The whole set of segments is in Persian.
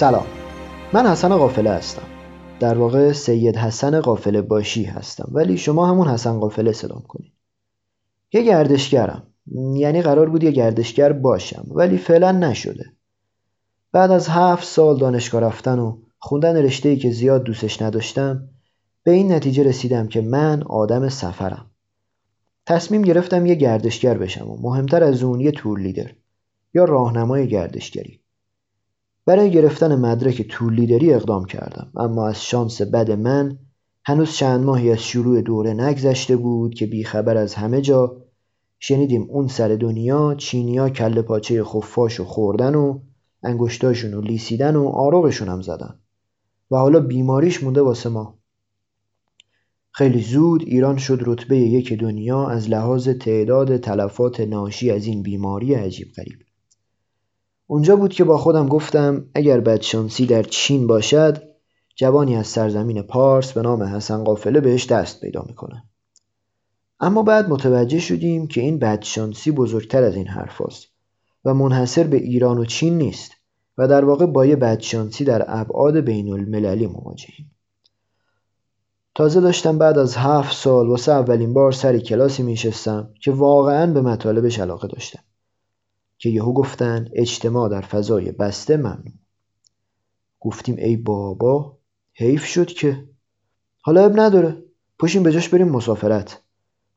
سلام. من حسن قافله هستم. در واقع سید حسن قافله باشی هستم. ولی شما همون حسن قافله صدام کنید. یه گردشگرم. یعنی قرار بود یه گردشگر باشم. ولی فعلا نشده. بعد از هفت سال دانشگاه رفتن و خوندن رشته‌ای که زیاد دوستش نداشتم به این نتیجه رسیدم که من آدم سفرم. تصمیم گرفتم یه گردشگر بشم و مهمتر از اون یه تور لیدر یا راهنمای گردشگری. برای گرفتن مدرک تور لیدری اقدام کردم اما از شانس بد من هنوز چند ماهی از شروع دوره نگذشته بود که بیخبر از همه جا شنیدیم اون سر دنیا چینیا کل پاچه خفاش و خوردن و انگشتاشون و لیسیدن و آروغشون هم زدن و حالا بیماریش مونده واسه ما. خیلی زود ایران شد رتبه یک دنیا از لحاظ تعداد تلفات ناشی از این بیماری عجیب غریب. اونجا بود که با خودم گفتم اگر بدشانسی در چین باشد جوانی از سرزمین پارس به نام حسن قافله بهش دست پیدا می‌کنه اما بعد متوجه شدیم که این بدشانسی بزرگتر از این حرف هست و منحصر به ایران و چین نیست و در واقع با یه بدشانسی در ابعاد بین المللی مواجهیم. تازه داشتم بعد از هفت سال واسه اولین بار سر کلاسی میشستم که واقعا به مطالبش علاقه داشتم. که یهو گفتن اجتماع در فضای بسته ممنوع. گفتیم ای بابا حیف شد که. حالا اب نداره. پشیم به جاش بریم مسافرت.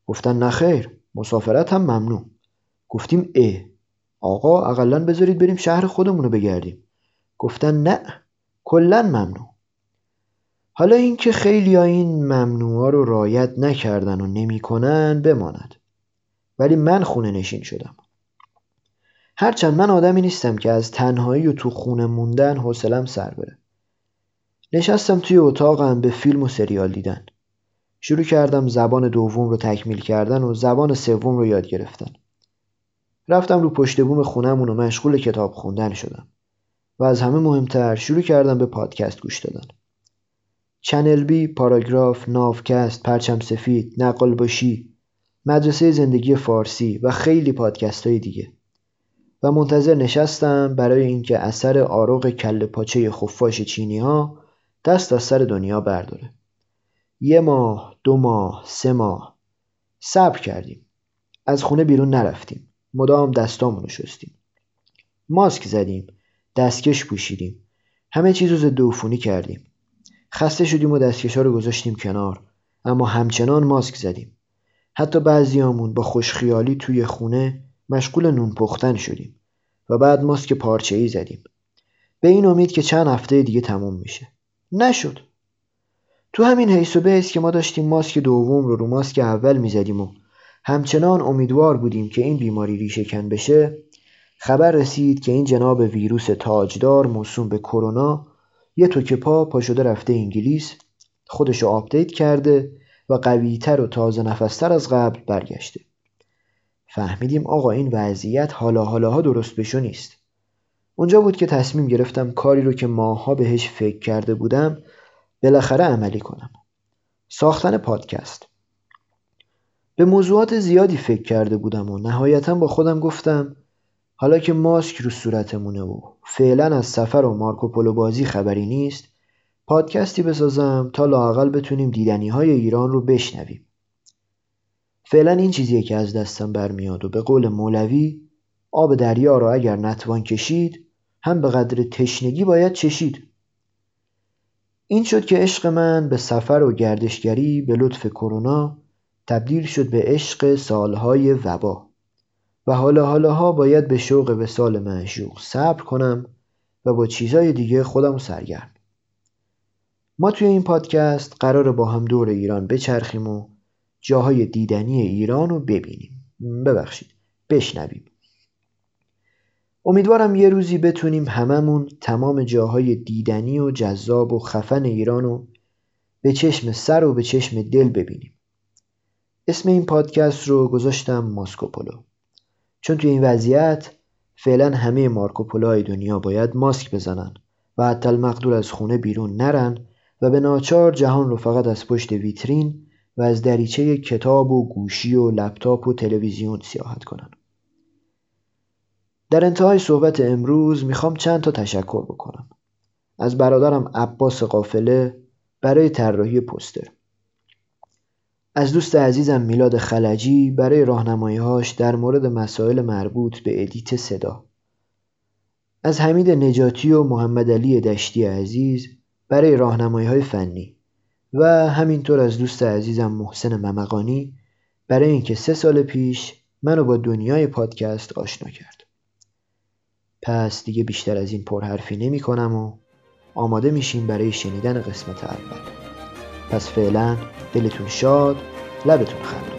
گفتن نخیر مسافرت هم ممنوع. گفتیم اه. آقا اقلا بذارید بریم شهر خودمونو بگردیم. گفتن نه کلا ممنوع. حالا اینکه خیلی ها این ممنوعا رو رایت نکردن و نمی‌کنن بماند. ولی من خونه نشین شدم. هرچند من آدمی نیستم که از تنهایی و تو خونه موندن حوصلم سر بره. نشستم توی اتاقم به فیلم و سریال دیدن. شروع کردم زبان دوم رو تکمیل کردن و زبان سوم رو یاد گرفتن. رفتم رو پشت بوم خونمون و مشغول کتاب خوندن شدم. و از همه مهمتر شروع کردم به پادکست گوش دادن. چنل بی، پاراگراف، ناوکست، پرچم سفید، نقل باشی، مدرسه زندگی فارسی و خیلی پادکست های دیگه. و منتظر نشستم برای اینکه اثر آروغ کل پاچه خفاش چینی ها دست از سر دنیا برداره. یه ماه، دو ماه، سه ماه. صبر کردیم. از خونه بیرون نرفتیم. مدام دستامونو شستیم. ماسک زدیم. دستکش پوشیدیم. همه چیز رو ضد کردیم. خسته شدیم و دستکش ها رو گذاشتیم کنار. اما همچنان ماسک زدیم. حتی بعضیامون با خوشخیالی توی خونه مشغول نون پختن شدیم و بعد ماسک پارچه ای زدیم. به این امید که چند هفته دیگه تموم میشه. نشد. تو همین حیث و بحث که ما داشتیم ماسک دوم رو رو ماسک اول می‌زدیم و همچنان امیدوار بودیم که این بیماری ریشه کن بشه خبر رسید که این جناب ویروس تاجدار موسوم به کرونا یه توک پا پا شده رفته انگلیس خودشو update کرده و قویتر و تازه نفستر از قبل برگشته. فهمیدیم آقا این وضعیت حالا حالاها درست بشو نیست. اونجا بود که تصمیم گرفتم کاری رو که ماه‌ها بهش فکر کرده بودم بالاخره عملی کنم. ساختن پادکست. به موضوعات زیادی فکر کرده بودم و نهایتا با خودم گفتم حالا که ماسک رو صورتمونه و فعلا از سفر و مارکوپولو بازی خبری نیست پادکستی بسازم تا لاقل بتونیم دیدنی های ایران رو بشنویم. فعلا این چیزیه که از دستم برمیاد و به قول مولوی آب دریا را اگر نتوان کشید هم به قدر تشنگی باید چشید. این شد که عشق من به سفر و گردشگری به لطف کرونا تبدیل شد به عشق سالهای وبا. و حالا حالاها باید به شوق وسال معشوق صبر کنم و با چیزای دیگه خودم سرگرم. ما توی این پادکست قرار با هم دور ایران بچرخیم و جاهای دیدنی ایران رو ببینیم. ببخشید بشنویم. امیدوارم یه روزی بتونیم هممون تمام جاهای دیدنی و جذاب و خفن ایران رو به چشم سر و به چشم دل ببینیم. اسم این پادکست رو گذاشتم ماسکوپولو چون توی این وضعیت فعلا همه مارکوپولای دنیا باید ماسک بزنن و حتی المقدور از خونه بیرون نرن و به ناچار جهان رو فقط از پشت ویترین و از دریچه کتاب و گوشی و لپتاپ و تلویزیون سیاحت کنن در انتهای صحبت امروز می‌خوام چند تا تشکر بکنم. از برادرم عباس قافله برای طراحی پوستر از دوست عزیزم میلاد خلجی برای راهنماییهاش در مورد مسائل مربوط به ادیت صدا. از حمید نجاتی و محمد علی دشتی عزیز برای راهنمایی های فنی. و همینطور از دوست عزیزم محسن ممقانی برای اینکه سه سال پیش منو با دنیای پادکست آشنا کرد. پس دیگه بیشتر از این پرحرفی نمی کنم و آماده میشیم برای شنیدن قسمت اول. پس فعلا دلتون شاد لبتون خندان